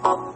I'm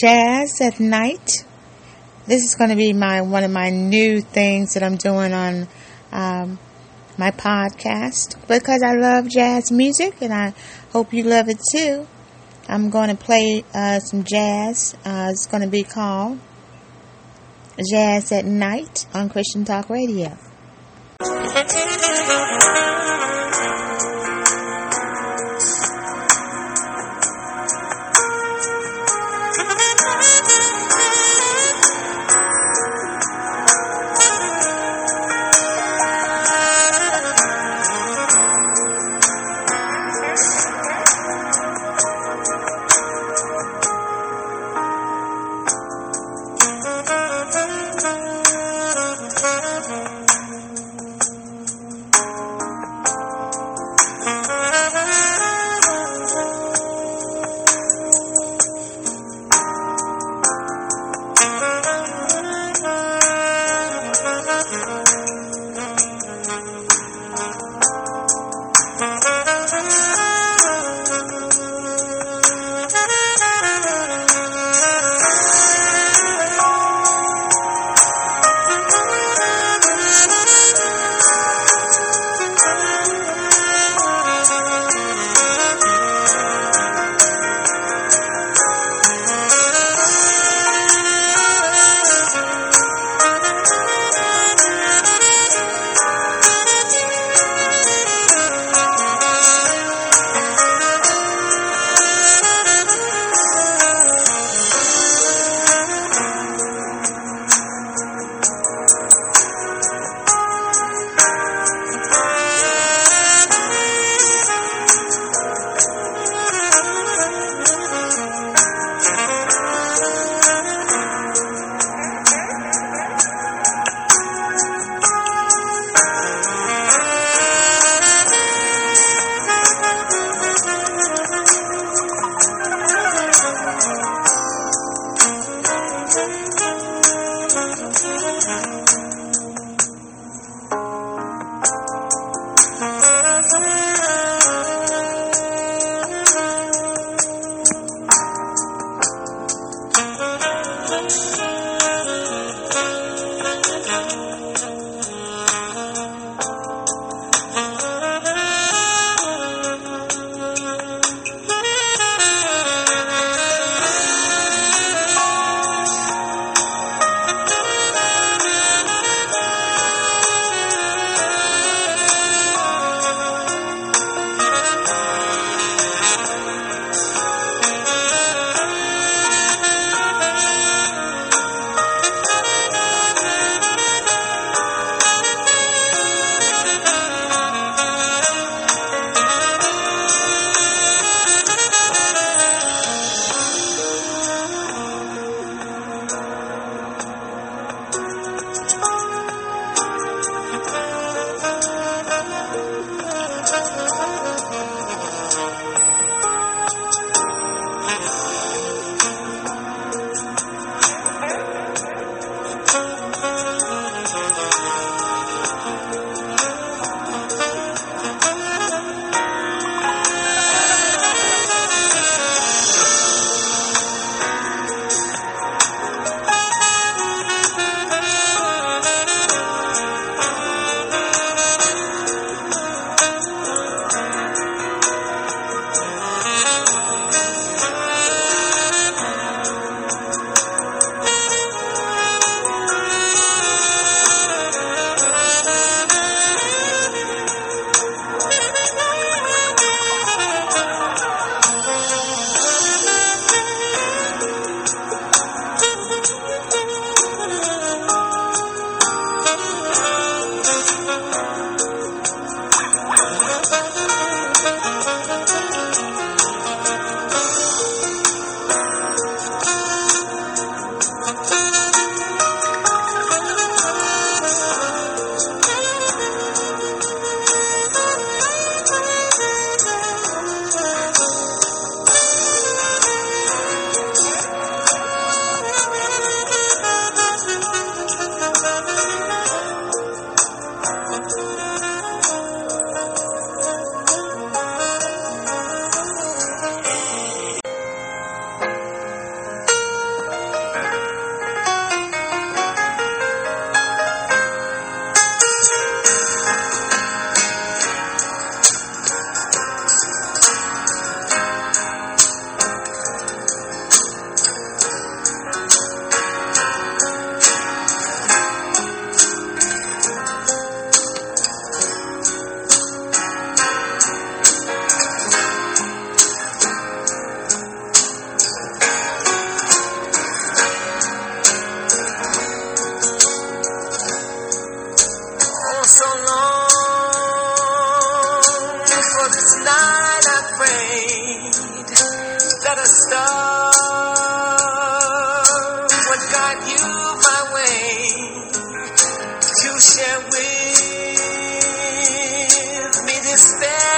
jazz at night. This is going to be my one of my new things that I'm doing on um, my podcast because I love jazz music and I hope you love it too. I'm going to play uh, some jazz. Uh, it's going to be called Jazz at Night on Christian Talk Radio.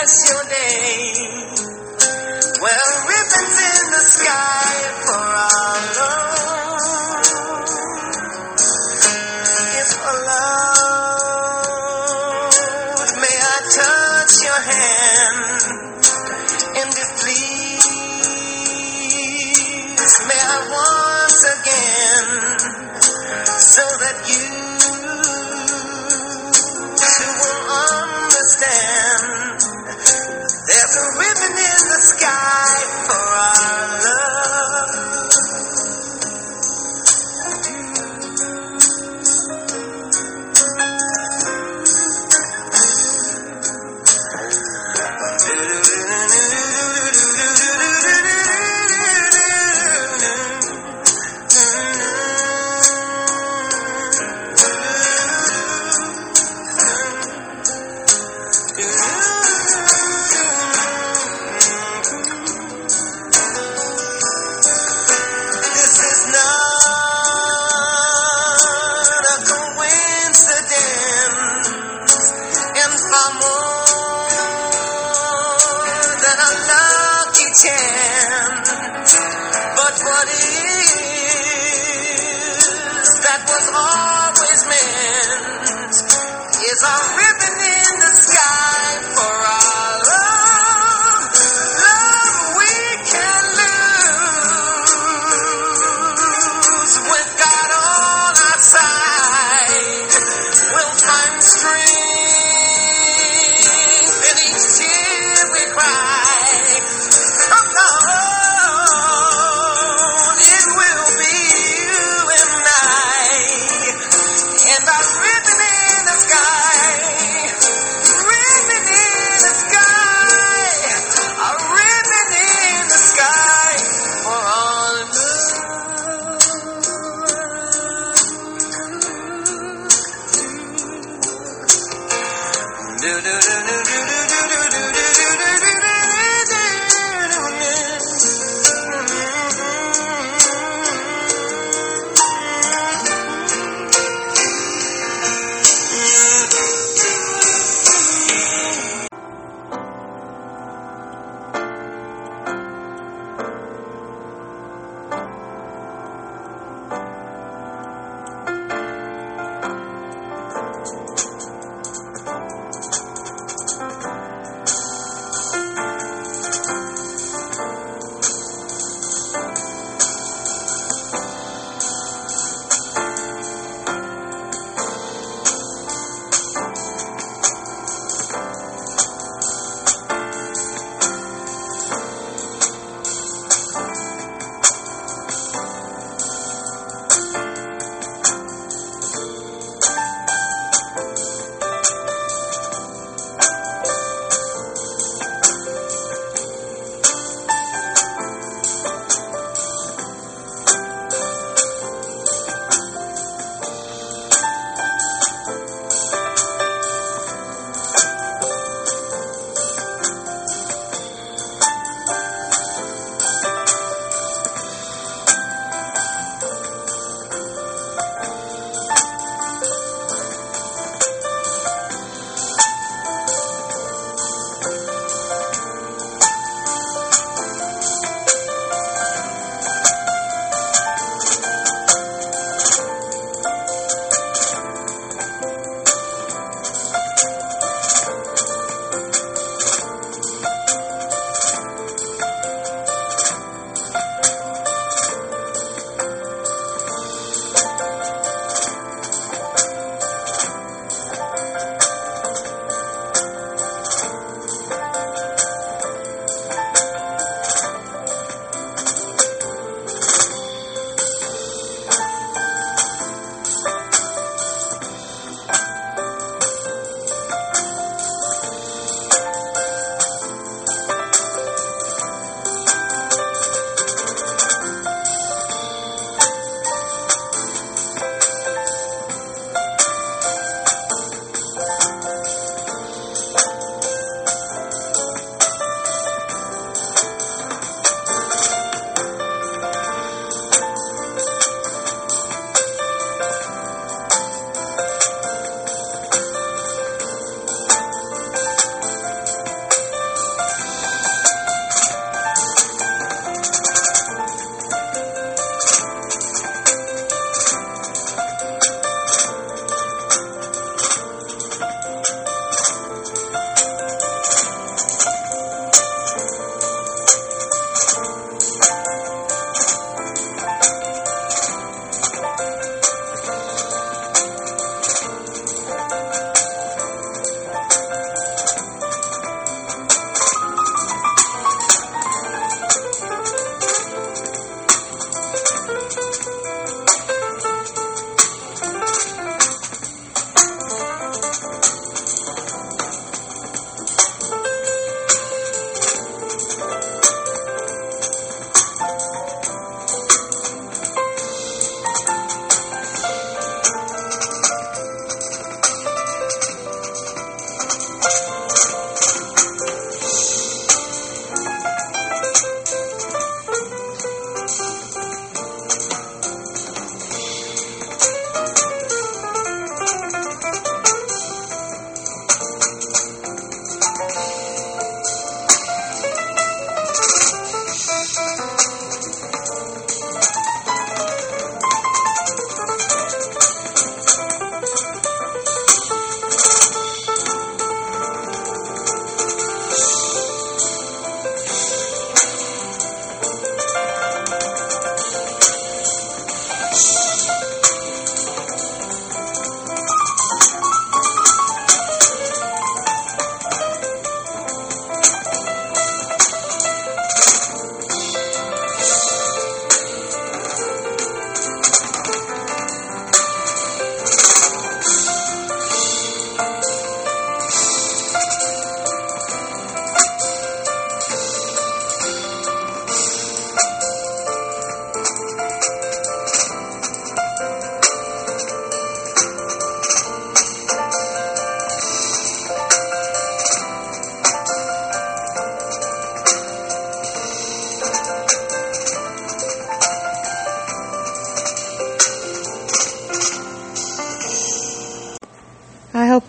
Special day. Well, ribbons in the sky for our love is for love. May I touch your hand and if please may I once again so that you a ribbon in the sky do do do do do.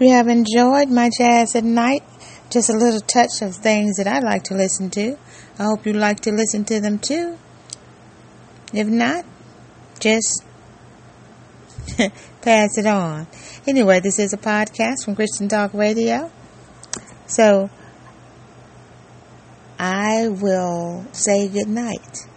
You have enjoyed my jazz at night. Just a little touch of things that I like to listen to. I hope you like to listen to them too. If not, just pass it on. Anyway, this is a podcast from Christian Talk Radio. So I will say good night.